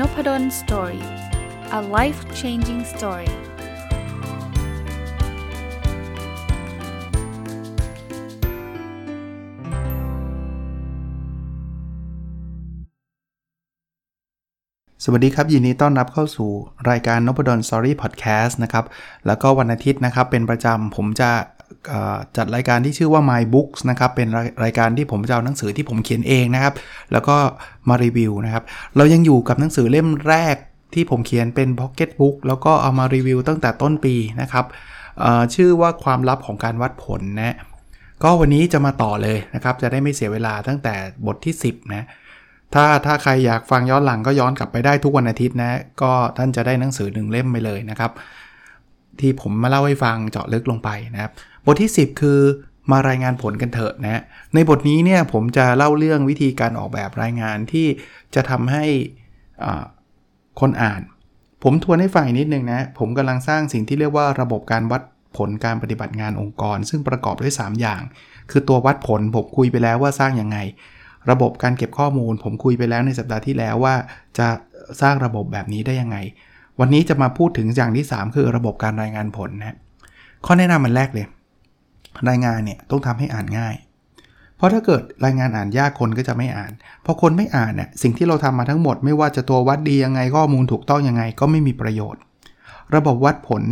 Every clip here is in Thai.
n o p ด d o สตอรี่ a life changing story สวัสดีครับ ยินดีต้อนรับเข้าสู่รายการนพดล Story Podcast นะครับ แล้วก็วันอาทิตย์นะครับ เป็นประจำผมจะ จัดรายการที่ชื่อว่า My Books นะครับ เป็นรายการที่ผมจะเอาหนังสือที่ผมเขียนเองนะครับ แล้วก็มารีวิวนะครับ เรายังอยู่กับหนังสือเล่มแรกที่ผมเขียนเป็น Pocket Book แล้วก็เอามารีวิวตั้งแต่ต้นปีนะครับ ชื่อว่าความลับของการวัดผลนะ ก็วันนี้จะมาต่อเลยนะครับ จะได้ไม่เสียเวลาตั้งแต่บทที่ 10 นะ ถ้าถ้าใครอยากฟังย้อนหลังก็ย้อนกลับไปได้ทุกวันอาทิตย์นะ ก็ท่านจะได้หนังสือหนึ่งเล่มไปเลยนะครับ ที่ผมมาเล่าให้ฟังเจาะลึกลงไปนะครับ บทที่ 10 คือมารายงานผลกันเถอะนะในบทนี้เนี่ยผมจะเล่าเรื่องวิธีการออกแบบรายงานที่จะทำให้คนอ่าน ผมทวนให้ฟังอีกนิดนึงนะผมกำลังสร้างสิ่งที่เรียกว่าระบบการวัดผลการปฏิบัติงานองค์กร ซึ่งประกอบด้วย 3 อย่าง คือตัววัดผลผมคุยไปแล้วว่าสร้างยังไง ระบบการเก็บข้อมูล ผมคุยไปแล้วในสัปดาห์ที่แล้วว่าจะสร้างระบบแบบนี้ได้ยังไง วันนี้จะมาพูดถึงอย่างที่ 3 คือระบบการรายงานผลนะข้อแนะนำมันแรกเลย รายงานเนี่ยต้องทำให้อ่านง่าย เพราะถ้าเกิดรายงานอ่านยากคนก็จะไม่อ่าน พอคนไม่อ่านเนี่ยสิ่งที่เราทำมาทั้งหมดไม่ว่าจะตัววัดดียังไงข้อมูลถูกต้องยังไงก็ไม่มีประโยชน์ ระบบวัดผล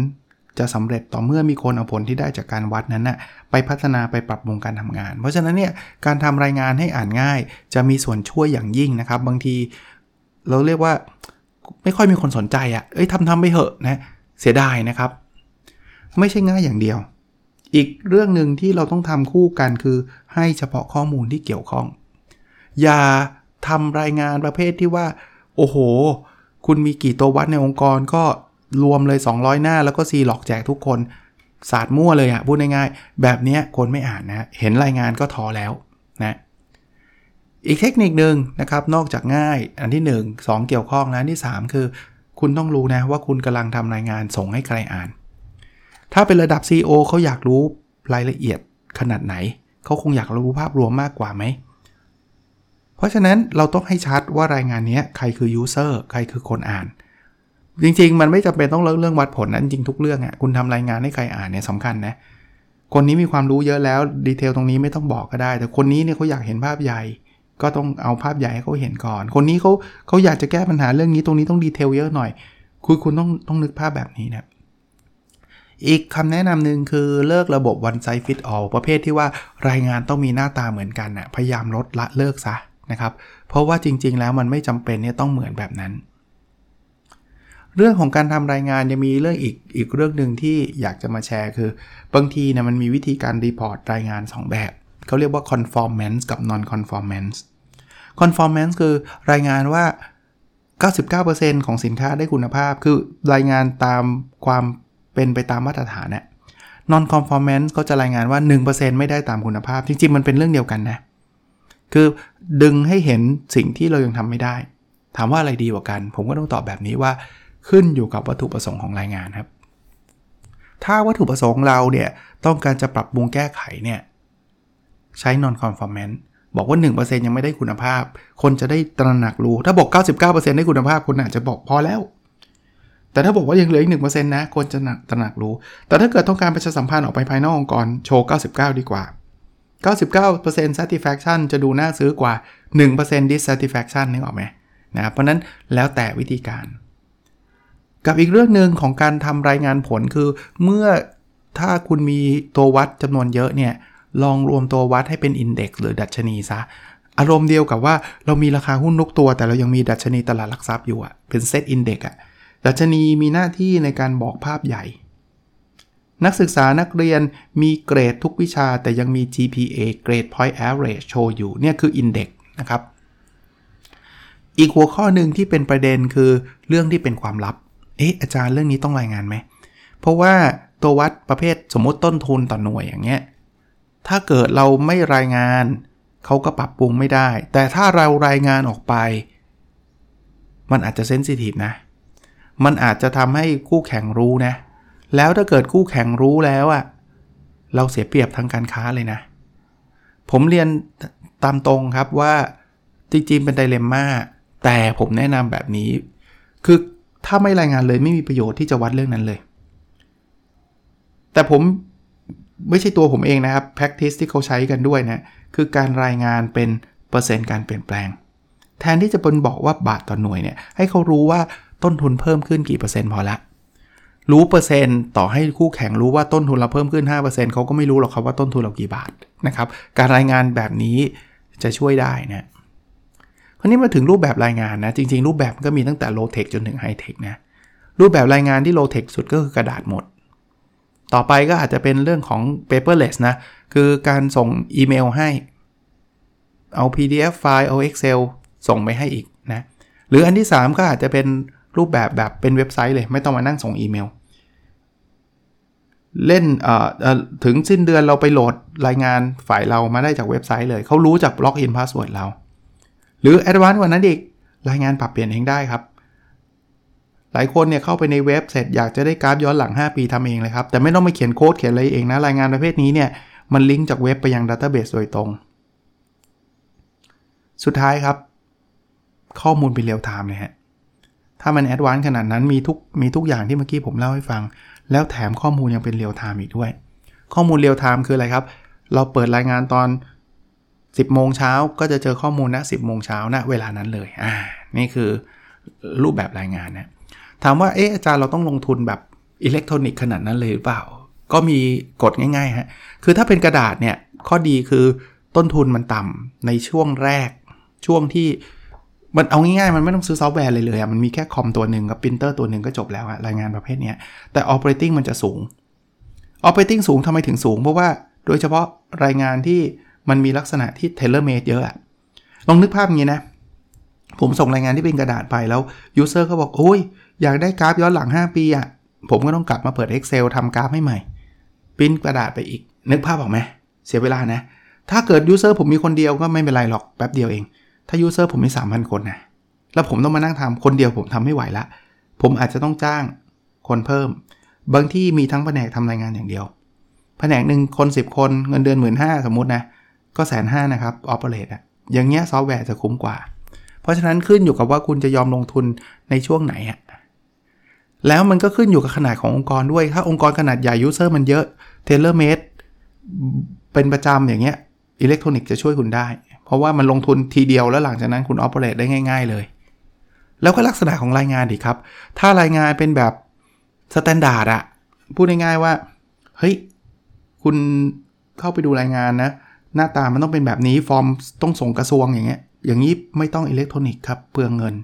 จะสำเร็จต่อเมื่อมีคนเอาผลที่ได้จากการวัดนั้นนะ่ะไปพัฒนาไปปรับปรุงการทำงาน เพราะฉะนั้นเนี่ยการทำรายงานให้อ่านง่าย จะมีส่วนช่วยอย่างยิ่งนะครับ บางทีเราเรียกว่าไม่ค่อยมีคนสนใจอะ่ะเอ้ยทำทำไปเหอะนะเสียดายนะครับ ไม่ใช่ง่ายอย่างเดียว อีกเรื่องหนึ่งที่เราต้องทำคู่กันคือให้เฉพาะข้อมูลที่เกี่ยวข้อง อย่าทำรายงานประเภทที่ว่า โอ้โห คุณมีกี่ตัววัดในองค์กรก็รวมเลย 200 หน้า แล้วก็ซีหลอกแจกทุกคนศาสตร์มั่วเลยอะพูดง่ายๆ แบบนี้คนไม่อ่านนะ เห็นรายงานก็ท้อแล้วนะอีกเทคนิคหนึ่งนะครับ นอกจากง่ายอันที่ 1 2 เกี่ยวข้องนะที่ 3 คือ คุณต้องรู้นะว่าคุณกำลังทำรายงานส่งให้ใครอ่าน ถ้าเป็นระดับ CEO เขาอยากรู้รายละเอียดขนาดไหน เขาคงอยากรู้ภาพรวมมากกว่าไหม เพราะฉะนั้นเราต้องให้ชัดว่ารายงานนี้ใครคือ user ใครคือคนอ่าน จริงๆ มันไม่จำเป็นต้องเรื่องเรื่องวัดผลนะจริงทุกเรื่องอะ่ะคุณทำรายงานให้ใครอ่านเนี่ยสำคัญนะคนนี้มีความรู้เยอะแล้วดีเทลตรงนี้ไม่ต้องบอกก็ได้ แต่คนนี้เนี่ยเขาอยากเห็นภาพใหญ่ ก็ต้องเอาภาพใหญ่ให้เขาเห็นก่อน คนนี้เขาเขาอยากจะแก้ปัญหาเรื่องนี้ตรงนี้ต้องดีเทลเยอะหน่อยคุณคุณต้องต้องนึกภาพแบบนี้นะ อีกคำแนะนำหนึ่งคือเลิกระบบ one size fit all ประเภทที่ว่ารายงานต้องมีหน้าตาเหมือนกันนะ่ะพยายามลดละเลิกซะนะครับ เพราะว่าจริง ๆ แล้วมันไม่จำเป็นเนี่ยต้องเหมือนแบบนั้น เรื่องของการทำรายงานยังมีเรื่องอีกอีกเรื่องหนึ่งที่อยากจะมาแชร์คือบางทีเนี่ยมันมีวิธีการรีพอร์ตรายงาน 2 แบบเขาเรียกว่า conformance กับ non conformance conformance คือรายงานว่า 99%ของสินค้าได้คุณภาพ คือรายงานตามความ เป็นไปตามมาตรฐานเนี่ย non conformance ก็จะรายงานว่า 1%ไม่ได้ตามคุณภาพ จริง ๆ มันเป็นเรื่องเดียวกันนะ คือดึงให้เห็นสิ่งที่เรายังทำไม่ได้ ถามว่าอะไรดีกว่ากัน ผมก็ต้องตอบแบบนี้ว่าขึ้นอยู่กับวัตถุประสงค์ของรายงานครับ ถ้าวัตถุประสงค์เราเนี่ยต้องการจะปรับปรุงแก้ไขเนี่ยใช้ non conformance บอกว่า 1%ยังไม่ได้คุณภาพ คนจะได้ตระหนักรู้ ถ้าบอก 99%ได้คุณภาพ คนอาจจะบอกพอแล้ว แต่ถ้าบอกว่ายังเหลืออีกหนึ่งเปอร์เซ็นต์นะควรจะหนักตระหนักรู้ แต่ถ้าเกิดต้องการประชาสัมพันธ์ออกไปภายนอกองค์กรโชว์ 99 ดีกว่า 99% satisfaction จะดูน่าซื้อกว่า 1% dissatisfaction นึกออกไหมนะครับเพราะนั้นแล้วแต่วิธีการ กับอีกเรื่องหนึ่งของการทำรายงานผลคือเมื่อถ้าคุณมีตัววัดจำนวนเยอะเนี่ยลองรวมตัววัดให้เป็นอินเด็กซ์หรือดัชนีซะ อารมณ์เดียวกับว่าเรามีราคาหุ้นนุกตัว แต่เรายังมีดัชนีตลาดหลักทรัพย์อยู่อะเป็นเซตอินเด็กซ์อะ ดัชนีมีหน้าที่ในการบอกภาพใหญ่ นักศึกษานักเรียนมีเกรดทุกวิชาแต่ยังมี GPA Grade Point Average โชว์อยู่ เนี่ยคือ Index นะครับ อีกหัวข้อหนึ่งที่เป็นประเด็นคือเรื่องที่เป็นความลับ เอ๊ะอาจารย์เรื่องนี้ต้องรายงานไหม เพราะว่าตัววัดประเภทสมมติต้นทุนต่อหน่วยอย่างเงี้ย ถ้าเกิดเราไม่รายงานเขาก็ปรับปรุงไม่ได้ แต่ถ้าเรารายงานออกไป มันอาจจะเซนซิทีฟนะ มันอาจจะทำให้คู่แข่งรู้นะ แล้วถ้าเกิดคู่แข่งรู้แล้วอะเราเสียเปรียบทางการค้าเลยนะ ผมเรียนตามตรงครับว่าจริงๆเป็นไดเลมม่าแต่ผมแนะนำแบบนี้ คือถ้าไม่รายงานเลยไม่มีประโยชน์ที่จะวัดเรื่องนั้นเลย แต่ผมไม่ใช่ตัวผมเองนะครับ practice ที่เขาใช้กันด้วยนะ คือการรายงานเป็นเปอร์เซ็นต์การเปลี่ยนแปลง แทนที่จะเป็นบอกว่าบาทต่อหน่วยเนี่ย ให้เขารู้ว่า ต้นทุนเพิ่มขึ้นกี่เปอร์เซ็นต์พอละรู้เปอร์เซ็นต์ต่อให้คู่แข่งรู้ว่าต้นทุนเราเพิ่มขึ้น 5%เขาก็ไม่รู้หรอกครับว่าต้นทุนเรากี่บาทนะครับการรายงานแบบนี้จะช่วยได้นะคราวนี้มาถึงรูปแบบรายงานนะจริงๆ รูปแบบก็มีตั้งแต่ low tech จนถึง high tech นะรูปแบบรายงานที่ low tech สุดก็คือกระดาษหมด ต่อไปก็อาจจะเป็นเรื่องของ paperless นะคือการส่งอีเมลให้ เอา PDF ไฟล์เอา Excel ส่งไปให้อีกนะหรืออันที่ 3 ก็อาจจะเป็น รูปแบบแบบเป็นเว็บไซต์เลย ไม่ต้องมานั่งส่งอีเมล เล่นถึงสิ้นเดือนเราไปโหลดรายงานฝ่ายเรามาได้จากเว็บไซต์เลย เขารู้จาก login password เรา หรือ advance กว่านั้นอีกรายงานปรับเปลี่ยนเองได้ครับ หลายคนเนี่ยเข้าไปในเว็บเสร็จอยากจะได้กราฟย้อนหลัง 5 ปีทำเองเลยครับ แต่ไม่ต้องมาเขียนโค้ดเขียนอะไรเองนะ รายงานประเภทนี้เนี่ยมันลิงก์จากเว็บไปยัง database โดยตรง สุดท้ายครับ ข้อมูลเป็น real time เลยฮะ ถ้ามัน advance ขนาดนั้นมีทุกมีทุกอย่างที่เมื่อกี้ผมเล่าให้ฟัง แล้วแถมข้อมูลยังเป็น real time อีกด้วย ข้อมูล real time คืออะไรครับ เราเปิดรายงานตอน 10 โมงเช้าก็จะเจอข้อมูลณ10 โมงเช้าณเวลานั้นเลยอ่านี่คือรูปแบบรายงานนะถามว่าเอ๊ะอาจารย์เราต้องลงทุนแบบอิเล็กทรอนิกส์ขนาดนั้นเลยหรือเปล่า ก็มีกฎง่ายๆฮะคือถ้าเป็นกระดาษเนี่ยข้อดีคือต้นทุนมันต่ำในช่วงแรกช่วงที่ มันเอาง่ายๆ มันไม่ต้องซื้อซอฟต์แวร์เลยเลยอะมันมีแค่คอมตัวหนึ่งกับปรินเตอร์ตัวหนึ่งก็จบแล้วอะรายงานประเภทนี้แต่ Operating มันจะสูง Operating สูงทำไมถึงสูง เพราะว่าโดยเฉพาะรายงานที่มันมีลักษณะที่ tailor made เยอะอะลองนึกภาพงี้นะ ผมส่งรายงานที่เป็นกระดาษไปแล้ว user เขาบอกโอ้ยอยากได้กราฟย้อนหลัง 5 ปีอะผมก็ต้องกลับมาเปิด Excel ทำกราฟให้ใหม่พิมพ์กระดาษไปอีก นึกภาพออกไหมเสียเวลานะ ถ้าเกิด user ผมมีคนเดียวก็ไม่เป็นไรหรอกแป๊บเดียวเอง ถ้า user ผมมี3,000 คนนะแล้วผมต้องมานั่งทำคนเดียวผมทำไม่ไหวละ ผมอาจจะต้องจ้างคนเพิ่ม บางที่มีทั้งแผนกทำรายงานอย่างเดียว แผนกหนึ่งคน 10 คนเงินเดือนหมื่นห้าสมมตินะ ก็แสนห้านะครับออปเปอเรตอะอย่างเงี้ยซอฟต์แวร์จะคุ้มกว่า เพราะฉะนั้นขึ้นอยู่กับว่าคุณจะยอมลงทุนในช่วงไหนอะแล้วมันก็ขึ้นอยู่กับขนาดขององค์กรด้วย ถ้าองค์กรขนาดใหญ่ user มันเยอะ tailor made เป็นประจำอย่างเงี้ยอิเล็กทรอนิกส์จะช่วยคุณได้ เพราะว่ามันลงทุนทีเดียวแล้วหลังจากนั้นคุณ operate ได้ง่าย ๆ เลย แล้วก็ลักษณะของรายงานดีครับ ถ้ารายงานเป็นแบบ standard อะพูดง่ายๆว่า เฮ้ย คุณเข้าไปดูรายงานนะ หน้าตามันต้องเป็นแบบนี้ฟอร์มต้องส่งกระทรวงอย่างเงี้ย อย่างนี้ไม่ต้องอิเล็กทรอนิกส์ครับเปลืองเงิน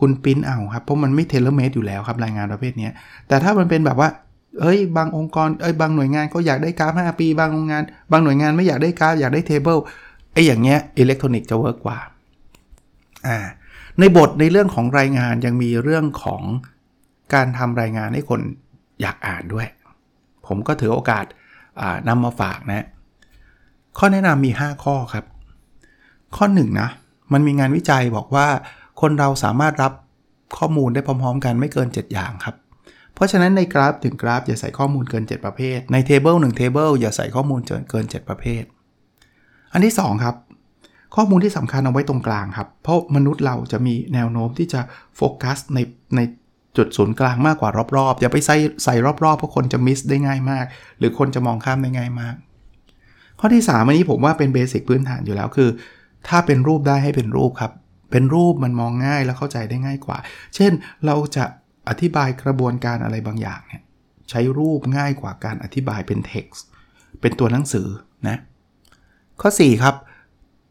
คุณพิมพ์เอาครับ เพราะมันไม่ tailor-made อยู่แล้วครับรายงานประเภทนี้แต่ถ้ามันเป็นแบบว่าเอ้ยบางองค์กรเอ้ยบางหน่วยงานก็อยากได้กราฟ5ปี บางโรงงาน บางหน่วยงานไม่อยากได้กราฟอยากได้ table ไอ้อย่างเงี้ยอิเล็กทรอนิกส์จะ work กว่าอ่าในบทในเรื่องของรายงานยังมีเรื่องของการทำรายงานให้คนอยากอ่านด้วย ผมก็ถือโอกาสนำมาฝากนะ ข้อแนะนำมี 5 ข้อครับ ข้อ1นนะมันมีงานวิจัยบอกว่าคนเราสามารถรับข้อมูลได้พร้อม ๆ กันไม่เกิน 7 อย่างครับ เพราะฉะนั้นในกราฟถึงกราฟอย่าใส่ข้อมูลเกิน 7 ประเภท ใน table 1 table อย่าใส่ข้อมูลเกิน 7 ประเภท อันที่2ครับข้อมูลที่สำคัญเอาไว้ตรงกลางครับ เพราะมนุษย์เราจะมีแนวโน้มที่จะโฟกัสในในจุดศูนย์กลางมากกว่ารอบๆ อย่าไปใส่ใส่รอบๆ เพราะคนจะมิสได้ง่ายมาก หรือคนจะมองข้ามได้ง่ายมาก ข้อที่ 3 อันนี้ผมว่าเป็นเบสิกพื้นฐานอยู่แล้วคือ ถ้าเป็นรูปได้ให้เป็นรูปครับ เป็นรูปมันมองง่ายแล้วเข้าใจได้ง่ายกว่า เช่นเราจะอธิบายกระบวนการอะไรบางอย่างเนี่ยใช้รูปง่ายกว่าการอธิบายเป็น text เป็นตัวหนังสือนะ ข้อ 4 ครับ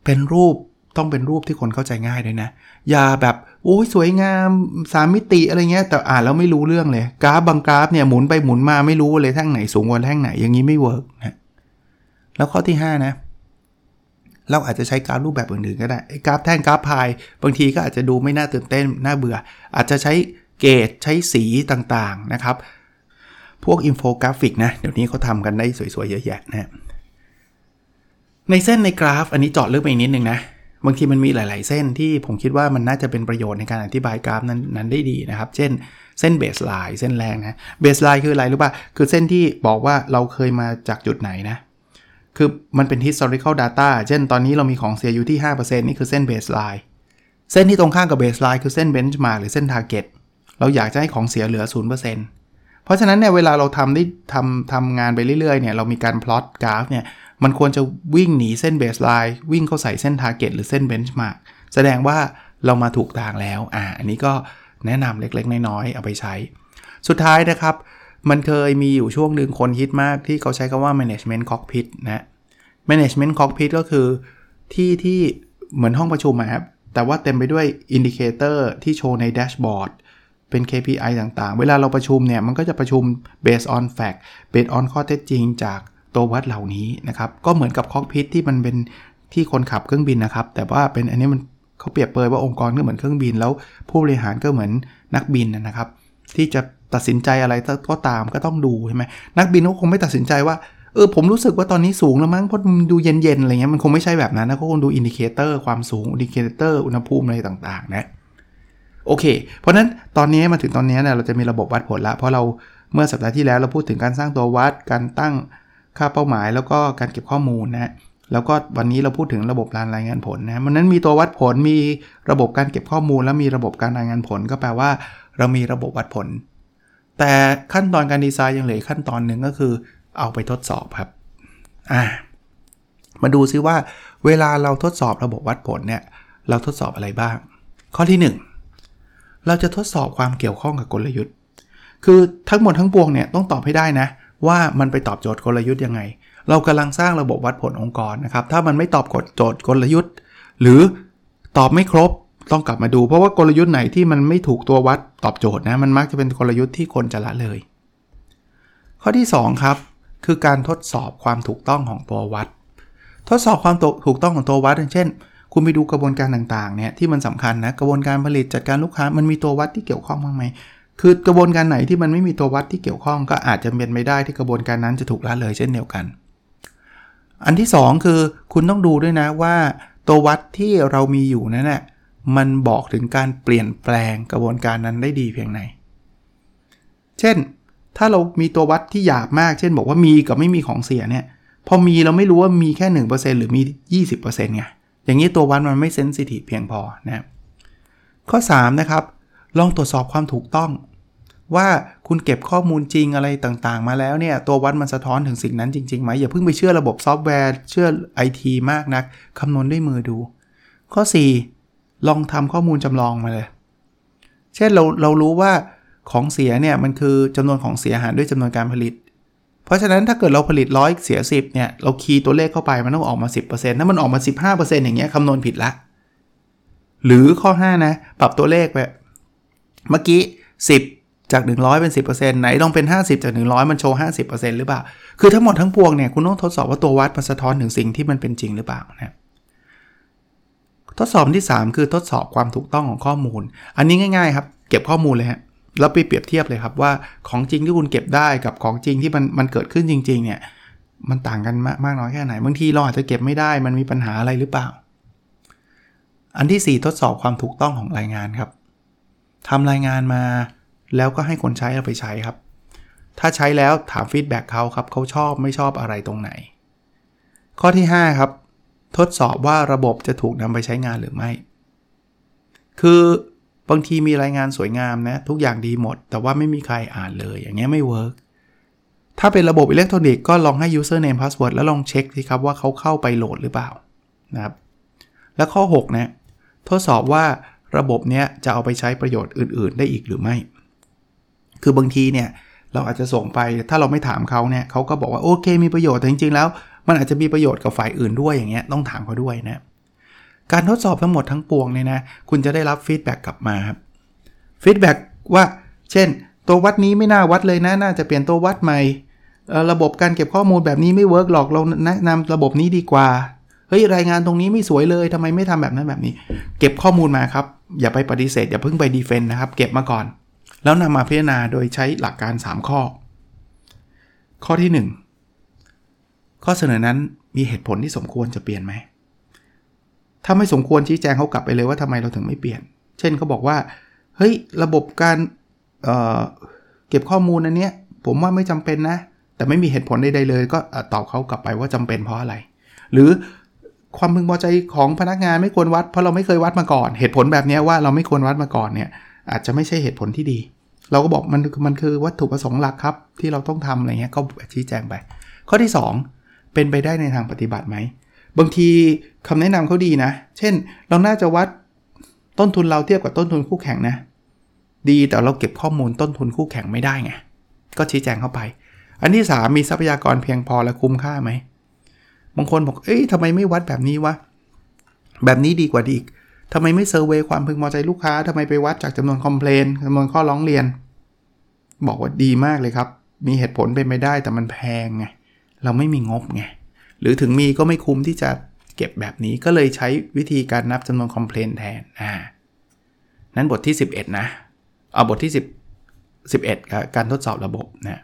เป็นรูปต้องเป็นรูปที่คนเข้าใจง่ายด้วยนะ อย่าแบบโอ้ยสวยงามสามมิติอะไรเงี้ยแต่อ่านแล้วไม่รู้เรื่องเลย กราฟบางกราฟเนี่ยหมุนไปหมุนมาไม่รู้เลยแท่งไหนสูงกว่าแท่งไหนอย่างนี้ไม่ work นะแล้วข้อที่ 5 นะ เราอาจจะใช้กราฟรูปแบบอื่นๆก็ได้กราฟแท่งกราฟพาย บางทีก็อาจจะดูไม่น่าตื่นเต้นน่าเบื่อ อาจจะใช้ gauge ใช้สีต่างๆนะครับ พวกอินโฟกราฟิกนะเดี๋ยวนี้เขาทำกันได้สวยๆเยอะแยะนะ ในเส้นในกราฟ อันนี้เจาะลึกไปอีกนิดนึงนะ บางทีมันมีหลาย ๆ เส้นที่ผมคิดว่ามันน่าจะเป็นประโยชน์ในการอธิบายกราฟนั้นนั้นได้ดีนะครับ เช่นเส้น baseline เส้นแรงนะ baseline คืออะไรรู้ป่ะ คือเส้นที่บอกว่าเราเคยมาจากจุดไหนนะ คือมันเป็น historical data เช่นตอนนี้เรามีของเสียอยู่ที่ 5%นี่คือเส้น baseline เส้นที่ตรงข้ามกับ baseline คือเส้น benchmark หรือเส้น target เราอยากจะให้ของเสียเหลือ 0%เพราะฉะนั้นเนี่ยเวลาเราทำได้ทำทำงานไปเรื่อยๆเนี่ยเรามีการพลอตกราฟเนี่ย มันควรจะวิ่งหนีเส้น baseline วิ่งเข้าใส่เส้น target หรือเส้น benchmark แสดงว่าเรามาถูกทางแล้วอ่าอันนี้ก็แนะนำเล็กๆ น้อยๆ เอาไปใช้ สุดท้ายนะครับ มันเคยมีอยู่ช่วงหนึ่งคนฮิตมากที่เขาใช้คำว่า management cockpit นะ management cockpit ก็คือที่ที่เหมือนห้องประชุมครับแต่ว่าเต็มไปด้วย indicator ที่โชว์ใน dashboardเป็น KPI ต่างๆ เวลาเราประชุมเนี่ย มันก็จะประชุม based on fact based on ข้อเท็จจริงจาก ตัววัดเหล่านี้นะครับ ก็เหมือนกับ cockpit ที่มันเป็นที่คนขับเครื่องบินนะครับ แต่ว่าเป็นอันนี้มันเขาเปรียบเปยว่าองค์กรก็เหมือนเครื่องบิน แล้วผู้บริหารก็เหมือนนักบินนะครับ ที่จะตัดสินใจอะไรก็ตามก็ต้องดูใช่ไหมนักบินเขาคงไม่ตัดสินใจว่าเออผมรู้สึกว่าตอนนี้สูงแล้วมั้งเพราะมันดูเย็นๆอะไรเงี้ยมันคงไม่ใช่แบบนั้นนะเขาคงดู indicator ความสูง indicator อุณหภูมิอะไรต่างๆนะโอเค เพราะนั้นตอนนี้มาถึงตอนนี้เนี่ยเราจะมีระบบวัดผลละเพราะเราเมื่อสัปดาห์ที่แล้วเราพูดถึงการสร้างตัววัดการตั้ง ค่าเป้าหมายแล้วก็การเก็บข้อมูลนะแล้วก็วันนี้เราพูดถึงระบบการรายงานผลนะมันนั้นมีตัววัดผลมีระบบการเก็บข้อมูล แล้วมีระบบการรายงานผล ก็แปลว่า เรามีระบบวัดผล แต่ขั้นตอนการดีไซน์ยังเหลือขั้นตอนหนึ่งก็คือ เอาไปทดสอบครับอ่ามาดูซิว่า เวลาเราทดสอบระบบวัดผลเนี่ยเราทดสอบอะไรบ้าง ข้อที่ 1 เราจะทดสอบความเกี่ยวข้องกับกลยุทธ์ คือทั้งหมดทั้งปวงเนี่ยต้องตอบให้ได้นะ ว่ามันไปตอบโจทย์กลยุทธ์ยังไง เรากำลังสร้างระบบวัดผลองค์กรนะครับ ถ้ามันไม่ตอบกฎโจทย์กลยุทธ์ หรือตอบไม่ครบต้องกลับมาดู เพราะว่ากลยุทธ์ไหนที่มันไม่ถูกตัววัดตอบโจทย์นะมันมักจะเป็นกลยุทธ์ที่คนจะละเลย ข้อที่ 2 ครับ คือการทดสอบความถูกต้องของตัววัด ทดสอบความถูกต้องของตัววัดอย่างเช่น คุณไปดูกระบวนการต่างๆเนี่ยที่มันสำคัญนะกระบวนการผลิตจัดการลูกค้ามันมีตัววัดที่เกี่ยวข้องบ้างไหม คือกระบวนการไหนที่มันไม่มีตัววัดที่เกี่ยวข้องก็อาจจะเป็นไม่ได้ที่กระบวนการนั้นจะถูกละเลยเช่นเดียวกัน อันที่ 2 คือคุณต้องดูด้วยนะว่าตัววัดที่เรามีอยู่นั้นนะ่ะมันบอกถึงการเปลี่ยนแปลงกระบวนการนั้นได้ดีเพียงไหน เช่น ถ้าเรามีตัววัดที่หยาบมาก เช่น บอกว่ามีกับไม่มีของเสียเนี่ย พอมีเราไม่รู้ว่ามีแค่ 1%หรือมี 20%ไง อย่างนี้ตัววัดมันไม่ sensitive เพียงพอนะ ข้อ 3 นะครับ ลองตรวจสอบความถูกต้อง ว่าคุณเก็บข้อมูลจริงอะไรต่างๆ มาแล้วเนี่ยตัววัดมันสะท้อนถึงสิ่งนั้นจริงๆไหมอย่าเพิ่งไปเชื่อระบบซอฟต์แวร์เชื่อไอทีมากนักคำนวณด้วยมือดู ข้อ 4 ลองทำข้อมูลจำลองมาเลย เช่นเราเรารู้ว่าของเสียเนี่ยมันคือจำนวนของเสียหารด้วยจำนวนการผลิต เพราะฉะนั้นถ้าเกิดเราผลิตร้อยเสีย 10เนี่ยเราคีย์ตัวเลขเข้าไปมันต้องออกมา 10%ถ้ามันออกมา 15%อย่างเงี้ยคำนวณผิดละหรือข้อ 5 นะ ปรับตัวเลขไปเมื่อกี้ 10 จาก 100 เป็น 10%ไหนลองเป็น 50 จาก 100 มันโชว์ 50%หรือเปล่า คือทั้งหมดทั้งปวงเนี่ยคุณต้องทดสอบว่าตัววัดมันสะท้อนถึงสิ่งที่มันเป็นจริงหรือเปล่านะทดสอบที่ 3 คือทดสอบความถูกต้องของข้อมูล อันนี้ง่ายๆครับ เก็บข้อมูลเลยฮะแล้วไปเปรียบเทียบเลยครับว่าของจริงที่คุณเก็บได้กับของจริงที่มันมันเกิดขึ้นจริง ๆ เนี่ยมันต่างกันมากมากน้อยแค่ไหนบางทีเราอาจจะเก็บไม่ได้มันมีปัญหาอะไรหรือเปล่า อันที่ 4 ทดสอบความถูกต้องของรายงานครับทำรายงานมา แล้วก็ให้คนใช้เอาไปใช้ครับ ถ้าใช้แล้วถามฟีดแบ็กเขาครับเขาชอบไม่ชอบอะไรตรงไหน ข้อที่ 5 ครับ ทดสอบว่าระบบจะถูกนำไปใช้งานหรือไม่ คือบางทีมีรายงานสวยงามนะทุกอย่างดีหมด แต่ว่าไม่มีใครอ่านเลย อย่างเงี้ยไม่ work ถ้าเป็นระบบอิเล็กทรอนิกส์ก็ลองให้ username password แล้วลองเช็คสิครับว่าเขาเข้าไปโหลดหรือเปล่านะครับ และข้อ 6 นะ ทดสอบว่าระบบเนี้ยจะเอาไปใช้ประโยชน์อื่น ๆ ได้อีกหรือไม่ คือบางทีเนี่ยเราอาจจะส่งไปถ้าเราไม่ถามเขาเนี่ยเขาก็บอกว่าโอเค มีประโยชน์แต่จริงๆแล้ว มันอาจจะมีประโยชน์กับฝ่ายอื่นด้วยอย่างเงี้ยต้องถามเขาด้วยนะการทดสอบทั้งหมดทั้งปวงเนี่ยนะคุณจะได้รับ feedback กลับมาครับ feedback ว่าเช่น ตัววัดนี้ไม่น่าวัดเลยนะน่าจะเปลี่ยนตัววัดใหม่ระบบการเก็บข้อมูลแบบนี้ไม่ work หรอกเราแนะนำระบบนี้ดีกว่าเฮ้ยรายงานตรงนี้ไม่สวยเลยทำไมไม่ทำแบบนั้นแบบนี้ เก็บข้อมูลมาครับ อย่าไปปฏิเสธอย่าเพิ่งไปดีเฟนต์นะครับ เก็บมาก่อน แล้วนำมาพิจารณาโดยใช้หลักการ 3 ข้อ ข้อที่ 1 ข้อเสนอนั้นมีเหตุผลที่สมควรจะเปลี่ยนไหม ถ้าไม่สมควรชี้แจงเขากลับไปเลยว่าทำไมเราถึงไม่เปลี่ยน เช่นเขาบอกว่า เฮ้ย ระบบการเเก็บข้อมูลอันเนี้ยผมว่าไม่จำเป็นนะ แต่ไม่มีเหตุผลใดๆเลย ก็ตอบเขากลับไปว่าจำเป็นเพราะอะไร หรือความพึงพอใจของพนักงานไม่ควรวัด เพราะเราไม่เคยวัดมาก่อน เหตุผลแบบนี้ว่าเราไม่ควรวัดมาก่อนเนี่ยอาจจะไม่ใช่เหตุผลที่ดี เราก็บอกมันมันคือวัตถุประสงค์หลักครับ ที่เราต้องทำอะไรเงี้ยก็ชี้แจงไป ข้อที่ 2 เป็นไปได้ในทางปฏิบัติไหม บางทีคำแนะนำเขาดีนะ เช่น เราน่าจะวัดต้นทุนเราเทียบกับต้นทุนคู่แข่งนะ ดีแต่เราเก็บข้อมูลต้นทุนคู่แข่งไม่ได้ไงก็ชี้แจงเข้าไป อันที่ 3 มีทรัพยากรเพียงพอและคุ้มค่าไหมบางคนบอกเอ้ยทำไมไม่วัดแบบนี้วะแบบนี้ดีกว่าดีอีกทำไมไม่เซอร์เวยความพึงพอใจลูกค้าทำไมไปวัดจากจำนวนคอมเพลนจำนวนข้อร้องเรียน บอกว่าดีมากเลยครับ มีเหตุผลเป็นไปได้แต่มันแพงไง เราไม่มีงบไง หรือถึงมีก็ไม่คุ้มที่จะเก็บแบบนี้ก็เลยใช้วิธีการนับจำนวนคอมเพลนแทน อ่า นั้นบทที่ 11 นะ เอาบทที่ 10 11การทดสอบระบบนะ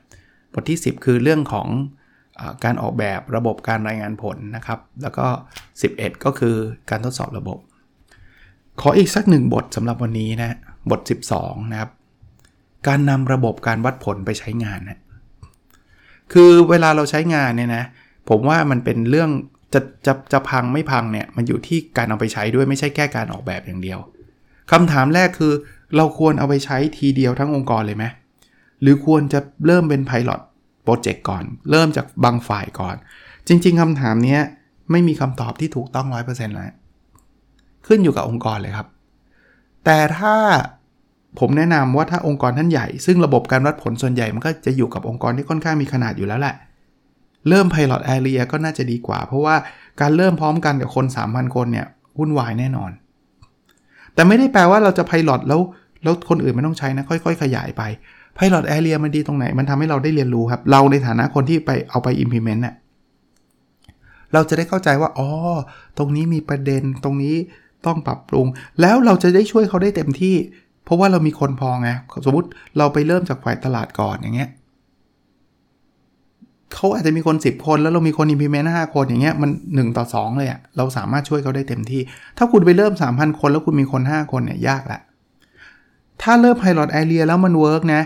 บทที่ 10 คือเรื่องของอการออกแบบระบบการรายงานผลนะครับ แล้วก็ 11 ก็คือการทดสอบระบบ ขออีกสักหนึ่งบทสำหรับวันนี้นะ บท 12 นะครับ การนำระบบการวัดผลไปใช้งานนะคือเวลาเราใช้งานเนี่ยนะ ผมว่ามันเป็นเรื่องจะจะจะพังไม่พังเนี่ย มันอยู่ที่การเอาไปใช้ด้วยไม่ใช่แค่การออกแบบอย่างเดียวคำถามแรกคือเราควรเอาไปใช้ทีเดียวทั้งองค์กรเลยไหมหรือควรจะเริ่มเป็น Pilot โปรเจกต์ก่อน เริ่มจากบางฝ่ายก่อน จริง ๆคำถามนี้ไม่มีคำตอบที่ถูกต้อง 100%แล้วขึ้นอยู่กับองค์กรเลยครับ แต่ถ้า ผมแนะนำว่าถ้าองค์กรท่านใหญ่ ซึ่งระบบการวัดผลส่วนใหญ่มันก็จะอยู่กับองค์กรที่ค่อนข้างมีขนาดอยู่แล้วแหละ เริ่ม Pilot Area ก็น่าจะดีกว่า เพราะว่าการเริ่มพร้อมกันกับคน 3,000 คนเนี่ยวุ่นวายแน่นอน แต่ไม่ได้แปลว่าเราจะ Pilot แล้วแล้วคนอื่นไม่ต้องใช้นะ ค่อย ๆ ขยายไป Pilot Area มันดีตรงไหน มันทำให้เราได้เรียนรู้ครับ เราในฐานะคนที่ไปเอาไป implement น่ะเราจะได้เข้าใจว่าอ๋อตรงนี้มีประเด็นตรงนี้ต้องปรับปรุง แล้วเราจะได้ช่วยเขาได้เต็มที่ เพราะว่าเรามีคนพอไงสมมติเราไปเริ่มจากฝ่ายตลาดก่อนอย่างเงี้ยเขาอาจจะมีคน 10 คนแล้วเรามีคน implement 5คนอย่างเงี้ยมัน 1 ต่อ 2 เลยอะเราสามารถช่วยเขาได้เต็มที่ ถ้าคุณไปเริ่ม 3,000 คนแล้วคุณมีคน 5 คนเนี่ยยากละถ้าเริ่ม pilot area แล้วมันเวิร์กนะ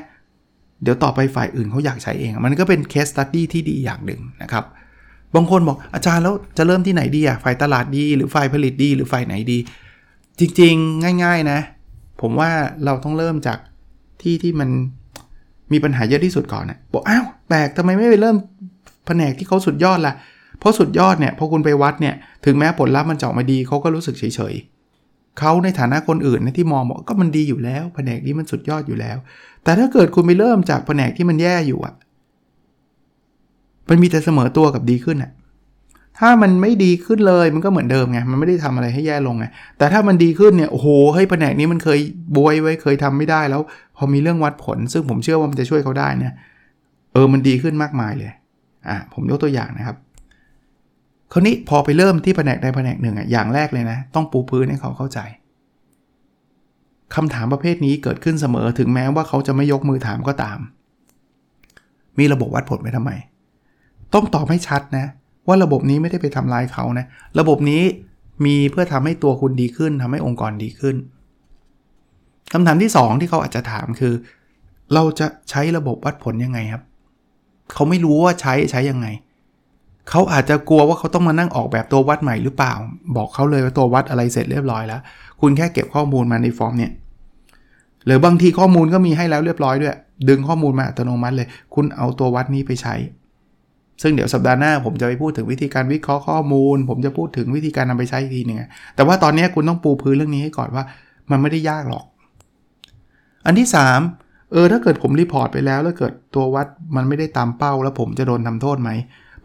เดี๋ยวต่อไปฝ่ายอื่นเขาอยากใช้เอง มันก็เป็น case study ที่ดีอย่างหนึ่งนะครับ บางคนบอกอาจารย์แล้วจะเริ่มที่ไหนดีอะฝ่ายตลาดดี หรือฝ่ายผลิตดี หรือฝ่ายไหนดี จริงๆ ง่าย ๆ นะ ผมว่าเราต้องเริ่มจากที่ที่มันมีปัญหาเยอะที่สุดก่อนนะบอกอ้าวแปลกทำไมไม่ไปเริ่มแผนกที่เขาสุดยอดล่ะ เพราะสุดยอดเนี่ยพอคุณไปวัดเนี่ยถึงแม้ผลลัพธ์มันจะออกมาดีเขาก็รู้สึกเฉยๆเขาในฐานะคนอื่นนะที่มองบอกก็มันดีอยู่แล้วแผนกนี้มันสุดยอดอยู่แล้ว แต่ถ้าเกิดคุณไปเริ่มจากแผนกที่มันแย่อยู่อะมันมีแต่เสมอตัวกับดีขึ้นอะ ถ้ามันไม่ดีขึ้นเลยมันก็เหมือนเดิมไง มันไม่ได้ทำอะไรให้แย่ลงไง แต่ถ้ามันดีขึ้นเนี่ย โอ้โห เฮ้ยแผนกนี้มันเคยบวยไว้ เคยทำไม่ได้แล้ว พอมีเรื่องวัดผล ซึ่งผมเชื่อว่ามันจะช่วยเขาได้เนี่ย เออ มันดีขึ้นมากมายเลย อะ ผมยกตัวอย่างนะครับ คราวนี้พอไปเริ่มที่แผนกใดแผนกหนึ่งอะ อย่างแรกเลยนะ ต้องปูพื้นให้เขาเข้าใจคำถามประเภทนี้เกิดขึ้นเสมอ ถึงแม้ว่าเขาจะไม่ยกมือถามก็ตาม มีระบบวัดผลไว้ทำไม ต้องตอบให้ชัดนะ ว่าระบบนี้ไม่ได้ไปทำลายเขานะ ระบบนี้มีเพื่อทำให้ตัวคุณดีขึ้นทำให้องค์กรดีขึ้นคำถามที่ 2 ที่เขาอาจจะถามคือ เราจะใช้ระบบวัดผลยังไงครับ เขาไม่รู้ว่าใช้ใช้ยังไง เขาอาจจะกลัวว่าเขาต้องมานั่งออกแบบตัววัดใหม่หรือเปล่า บอกเขาเลยว่าตัววัดอะไรเสร็จเรียบร้อยแล้ว คุณแค่เก็บข้อมูลมาในฟอร์มเนี่ยหรือบางทีข้อมูลก็มีให้แล้วเรียบร้อยด้วย ดึงข้อมูลมาอัตโนมัติเลย คุณเอาตัววัดนี้ไปใช้ ซึ่งเดี๋ยวสัปดาห์หน้าผมจะไปพูดถึงวิธีการวิเคราะห์ข้อมูล ผมจะพูดถึงวิธีการนำไปใช้ทีนึงแต่ว่าตอนนี้คุณต้องปูพื้นเรื่องนี้ให้ก่อนว่า มันไม่ได้ยากหรอก อันที่ 3 เออถ้าเกิดผม report ไปแล้วแล้วเกิดตัววัดมันไม่ได้ตามเป้า แล้วผมจะโดนทำโทษไหม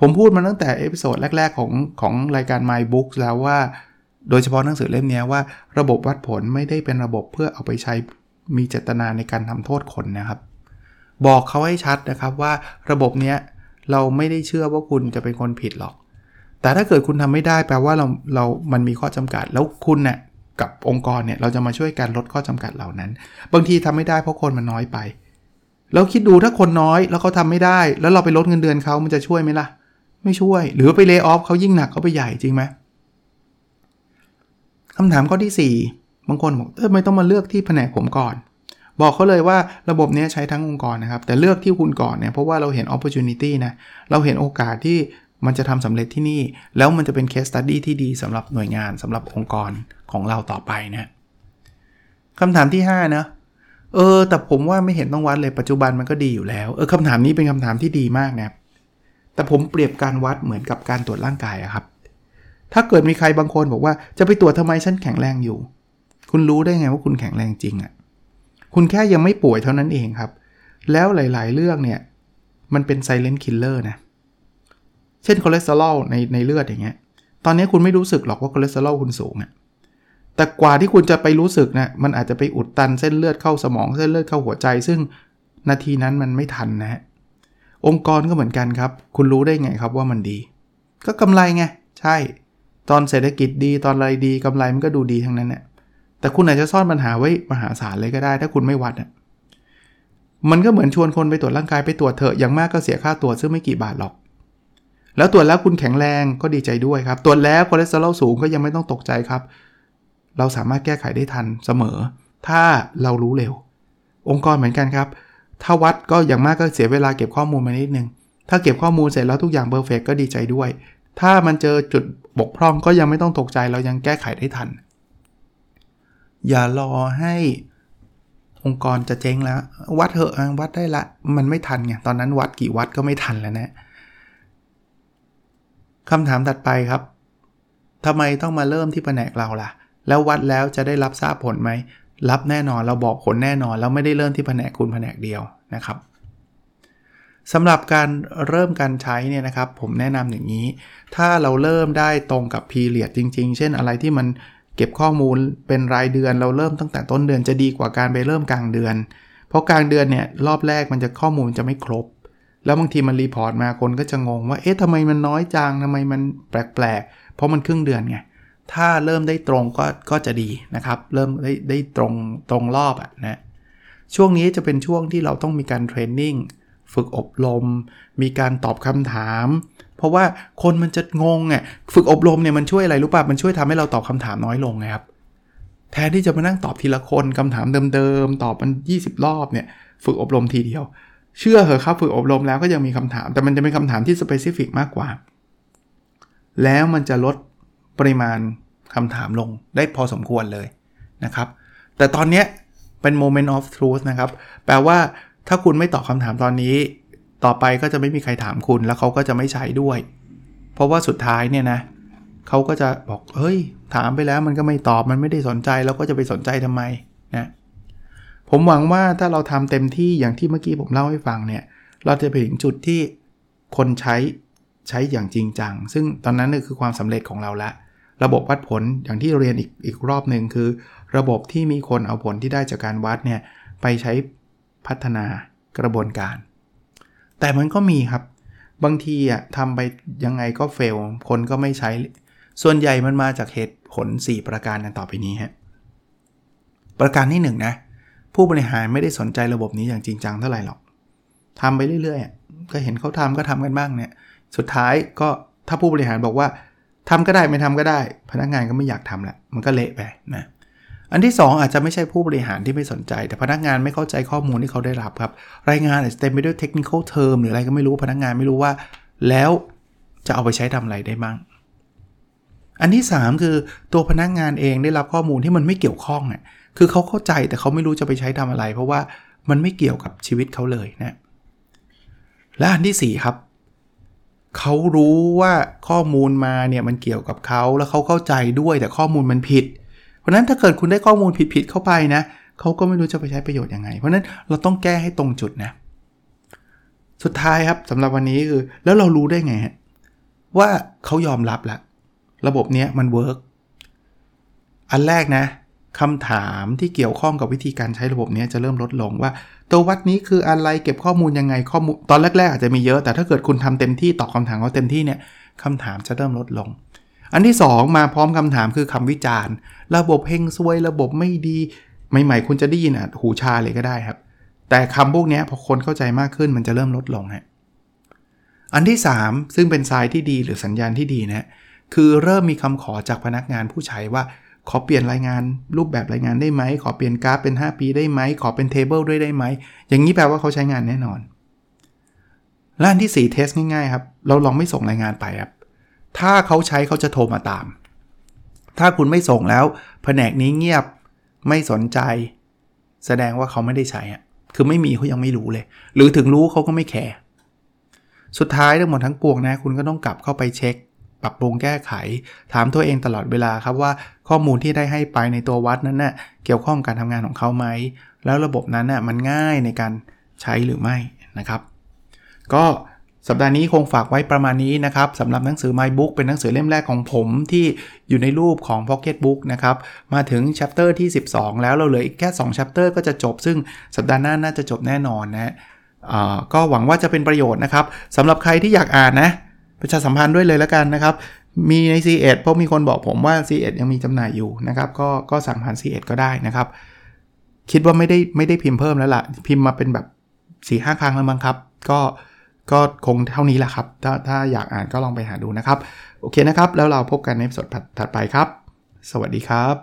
ผมพูดมาตั้งแต่ episode แรก ๆ ของของรายการ My Books แล้วว่าโดยเฉพาะหนังสือเล่มนี้ว่า ระบบวัดผลไม่ได้เป็นระบบเพื่อเอาไปใช้มีเจตนาในการทำโทษคนนะครับ บอกเขาให้ชัดนะครับว่าระบบเนี้ย เราไม่ได้เชื่อว่าคุณจะเป็นคนผิดหรอก แต่ถ้าเกิดคุณทำไม่ได้แปลว่าเราเรา มันมีข้อจำกัด แล้วคุณเนะี่ยกับองค์กรเนี่ยเราจะมาช่วยกันลดข้อจำกัดเหล่านั้น บางทีทำไม่ได้เพราะคนมันน้อยไปแล้วคิดดูถ้าคนน้อยแล้วเขาทาไม่ได้ แล้วเราไปลดเงินเดือนเขามันจะช่วยไหมล่ะ ไม่ช่วย หรือไปเลิกออฟเขายิ่งหนักเขาไปใหญ่จริงไหมคำถามข้อที่ 4 บางคนบอกเออไม่ต้องมาเลือกที่แผนกผมก่อน บอกเขาเลยว่าระบบนี้ใช้ทั้งองค์กรนะครับ แต่เลือกที่คุณก่อนเนี่ยเพราะว่าเราเห็น opportunity นะ เราเห็นโอกาสที่มันจะทำสำเร็จที่นี่ แล้วมันจะเป็น case study ที่ดีสำหรับหน่วยงานสำหรับองค์กรของเราต่อไปนะคำถามที่5นะเออแต่ผมว่าไม่เห็นต้องวัดเลยปัจจุบันมันก็ดีอยู่แล้วเออคำถามนี้เป็นคำถามที่ดีมากนะแต่ผมเปรียบการวัดเหมือนกับการตรวจร่างกายอะครับ ถ้าเกิดมีใครบางคนบอกว่าจะไปตรวจทำไมฉันแข็งแรงอยู่ คุณรู้ได้ไงว่าคุณแข็งแรงจริงอะ คุณแค่ยังไม่ป่วยเท่านั้นเองครับ แล้วหลายๆ เรื่องเนี่ย มันเป็น silent killer นะ เช่นคอเลสเตอรอลในในเลือดอย่างเงี้ย ตอนนี้คุณไม่รู้สึกหรอกว่าคอเลสเตอรอลคุณสูงอะแต่กว่าที่คุณจะไปรู้สึกนะ มันอาจจะไปอุดตันเส้นเลือดเข้าสมองเส้นเลือดเข้าหัวใจ ซึ่งนาทีนั้นมันไม่ทันนะฮะ องค์กรก็เหมือนกันครับ คุณรู้ได้ไงครับว่ามันดี ก็กำไรไง ใช่ ตอนเศรษฐกิจดี ตอนอะไรดีกำไรมันก็ดูดีทั้งนั้นเนี่ย แต่คุณอาจจะซ่อนปัญหาไว้มหาศาลเลยก็ได้ ถ้าคุณไม่วัดอะมันก็เหมือนชวนคนไปตรวจร่างกายไปตรวจเถอะอย่างมากก็เสียค่าตรวจซึ่งไม่กี่บาทหรอก แล้วตรวจแล้วคุณแข็งแรงก็ดีใจด้วยครับ ตรวจแล้วคอเลสเตอรอลสูงก็ยังไม่ต้องตกใจครับ เราสามารถแก้ไขได้ทันเสมอ ถ้าเรารู้เร็ว องค์กรเหมือนกันครับ ถ้าวัดก็อย่างมากก็เสียเวลาเก็บข้อมูลมานิดนึง ถ้าเก็บข้อมูลเสร็จแล้วทุกอย่างเบอร์เฟกก็ดีใจด้วย ถ้ามันเจอจุดบกพร่องก็ยังไม่ต้องตกใจเรายังแก้ไขได้ทัน อย่ารอให้องค์กรจะเจ๊งแล้ว วัดเถอะวัดได้ละ มันไม่ทันไงตอนนั้นวัดกี่วัดก็ไม่ทันแล้วนะคำถามถัดไปครับทำไมต้องมาเริ่มที่แผนกเราล่ะ แล้ววัดแล้วจะได้รับทราบผลไหมรับแน่นอนเราบอกผลแน่นอน แล้วไม่ได้เริ่มที่แผนกคุณแผนกเดียวนะครับสำหรับการเริ่มการใช้เนี่ยนะครับ ผมแนะนำอย่างนี้ ถ้าเราเริ่มได้ตรงกับพีเรียดจริง ๆ เช่นอะไรที่มัน เก็บข้อมูลเป็นรายเดือนเราเริ่มตั้งแต่ต้นเดือนจะดีกว่าการไปเริ่มกลางเดือน เพราะกลางเดือนเนี่ยรอบแรกมันจะข้อมูลจะไม่ครบ แล้วบางทีมันรีพอร์ตมาคนก็จะงงว่าเอ๊ะทำไมมันน้อยจังทำไมมันแปลกๆ เพราะมันครึ่งเดือนไงถ้าเริ่มได้ตรงก็ก็จะดีนะครับ เริ่มได้ได้ตรงตรงรอบอะนะช่วงนี้จะเป็นช่วงที่เราต้องมีการ training ฝึกอบรม มีการตอบคำถาม เพราะว่าคนมันจะงงอะฝึกอบรมเนี่ยมันช่วยอะไรรู้ป่ะมันช่วยทำให้เราตอบคำถามน้อยลงไงครับแทนที่จะมานั่งตอบทีละคนคำถามเดิมๆตอบมัน 20 รอบเนี่ยฝึกอบรมทีเดียว เชื่อเหอะครับฝึกอบรมแล้วก็ยังมีคำถาม แต่มันจะเป็นคำถามที่ specific มากกว่า แล้วมันจะลดปริมาณคำถามลงได้พอสมควรเลยนะครับ แต่ตอนนี้เป็น moment of truth นะครับ แปลว่าถ้าคุณไม่ตอบคำถามตอนนี้ ต่อไปก็จะไม่มีใครถามคุณแล้วเขาก็จะไม่ใช้ด้วย เพราะว่าสุดท้ายเนี่ยนะเขาก็จะบอกเฮ้ย ถามไปแล้วมันก็ไม่ตอบมันไม่ได้สนใจแล้วก็จะไปสนใจทำไมนะผมหวังว่าถ้าเราทำเต็มที่อย่างที่เมื่อกี้ผมเล่าให้ฟังเนี่ย เราจะไปถึงจุดที่คนใช้ใช้อย่างจริงจัง ซึ่งตอนนั้นนี่คือความสำเร็จของเราละ ระบบวัดผลอย่างที่เรียนอีกอีกรอบหนึ่งคือ ระบบที่มีคนเอาผลที่ได้จากการวัดเนี่ยไปใช้พัฒนากระบวนการ แต่มันก็มีครับ บางทีอะทำไปยังไงก็เฟล คนก็ไม่ใช้ ส่วนใหญ่มันมาจากเหตุผล 4 ประการดังต่อไปนี้ฮะ ประการที่1นนะ ผู้บริหารไม่ได้สนใจระบบนี้อย่างจริงจังเท่าไหร่หรอกทำไปเรื่อยๆ ก็เห็นเขาทำก็ทำกันบ้างเนี่ย สุดท้ายก็ถ้าผู้บริหารบอกว่าทำก็ได้ไม่ทำก็ได้ พนักงานก็ไม่อยากทำแหละ มันก็เละไปนะ อันที่ 2 อาจจะไม่ใช่ผู้บริหารที่ไม่สนใจ แต่พนักงานไม่เข้าใจข้อมูลที่เขาได้รับครับ รายงานอาจจะเต็มไปด้วยเทคนิคเทอมหรืออะไรก็ไม่รู้พนักงานไม่รู้ว่า แล้วจะเอาไปใช้ทำอะไรได้บ้างอันที่ 3 คือตัวพนักงานเองได้รับข้อมูลที่มันไม่เกี่ยวข้องอะคือเขาเข้าใจแต่เขาไม่รู้จะไปใช้ทำอะไร เพราะว่ามันไม่เกี่ยวกับชีวิตเขาเลยนะและอันที่ 4 ครับเขารู้ว่าข้อมูลมาเนี่ยมันเกี่ยวกับเขาแล้วเขาเข้าใจด้วยแต่ข้อมูลมันผิด ราะนั้นถ้าเกิดคุณได้ข้อมูลผิดๆเข้าไปนะเขาก็ไม่รู้จะไปใช้ประโยชน์ยังไง เพราะนั้นเราต้องแก้ให้ตรงจุดนะ สุดท้ายครับสำหรับวันนี้คือแล้วเรารู้ได้ไงว่าเขายอมรับละระบบเนี้ยมัน work อันแรกนะคำถามที่เกี่ยวข้องกับวิธีการใช้ระบบนี้จะเริ่มลดลงว่า ตัววัดนี้คืออะไรเก็บข้อมูลยังไงข้อมูลตอนแรกๆอาจจะมีเยอะแต่ถ้าเกิดคุณทำเต็มที่ตอบคำถามเขาเต็มที่เนี่ยคำถามจะเริ่มลดลง อันที่ 2 มาพร้อมคำถามคือคำวิจารณ์ ระบบเฮงซวยระบบไม่ดี ใหม่ๆ คุณจะได้ยินอะหูชาเลยก็ได้ครับ แต่คำพวกนี้พอคนเข้าใจมากขึ้นมันจะเริ่มลดลงฮะอันที่ 3 ซึ่งเป็นทรายที่ดีหรือสัญญาณที่ดีนะคือเริ่มมีคำขอจากพนักงานผู้ใช้ว่าขอเปลี่ยนรายงานรูปแบบรายงานได้ไหม ขอเปลี่ยนกราฟเป็น 5 ปีได้ไหม ขอเป็นเทเบิลด้วยได้ไหม อย่างนี้แปลว่าเขาใช้งานแน่นอน และอันที่ 4 เทสง่ายๆครับ เราลองไม่ส่งรายงานไปครับ ถ้าเขาใช้เขาจะโทรมาตาม ถ้าคุณไม่ส่งแล้ว แผนกนี้เงียบไม่สนใจ แสดงว่าเขาไม่ได้ใช้อะคือไม่มีเขายังไม่รู้เลย หรือถึงรู้เขาก็ไม่แคร์สุดท้ายทั้งหมดทั้งปวงนะ คุณก็ต้องกลับเข้าไปเช็ค ปรับปรุงแก้ไข ถามตัวเองตลอดเวลาครับว่าข้อมูลที่ได้ให้ไปในตัววัดนั้นนะ่ะเกี่ยวข้องการทำงานของเขาไหม แล้วระบบนั้นนะ่ะมันง่ายในการใช้หรือไม่นะครับ ก็ สัปดาห์นี้คงฝากไว้ประมาณนี้นะครับสำหรับหนังสือ My Book เป็นหนังสือเล่มแรกของผมที่อยู่ในรูปของ Pocket Book นะครับ มาถึง chapter ที่ 12 แล้วเราเหลืออีกแค่ 2 chapter ก็จะจบ ซึ่งสัปดาห์หน้าน่าจะจบแน่นอนนะก็หวังว่าจะเป็นประโยชน์นะครับสำหรับใครที่อยากอ่านนะประชาสัมพันธ์ด้วยเลยแล้วกันนะครับ มีใน C1 เพราะมีคนบอกผมว่า C1 ยังมีจำหน่ายอยู่นะครับก็ก็สั่งผ่าน C1 ก็ได้นะครับ คิดว่าไม่ได้ไม่ได้พิมพ์เพิ่มแล้วละ่ะพิมพ์มาเป็นแบบ4-5หครั้งแล้วมั้งครับ ก็ ก็คงเท่านี้แหละครับ ถ้าถ้าอยากอ่านก็ลองไปหาดูนะครับ โอเคนะครับ แล้วเราพบกันในสดถัดไปครับ สวัสดีครับ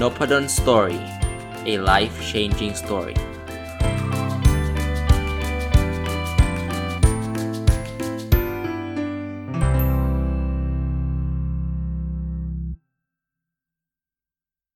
n o p a d o n Story a life changing story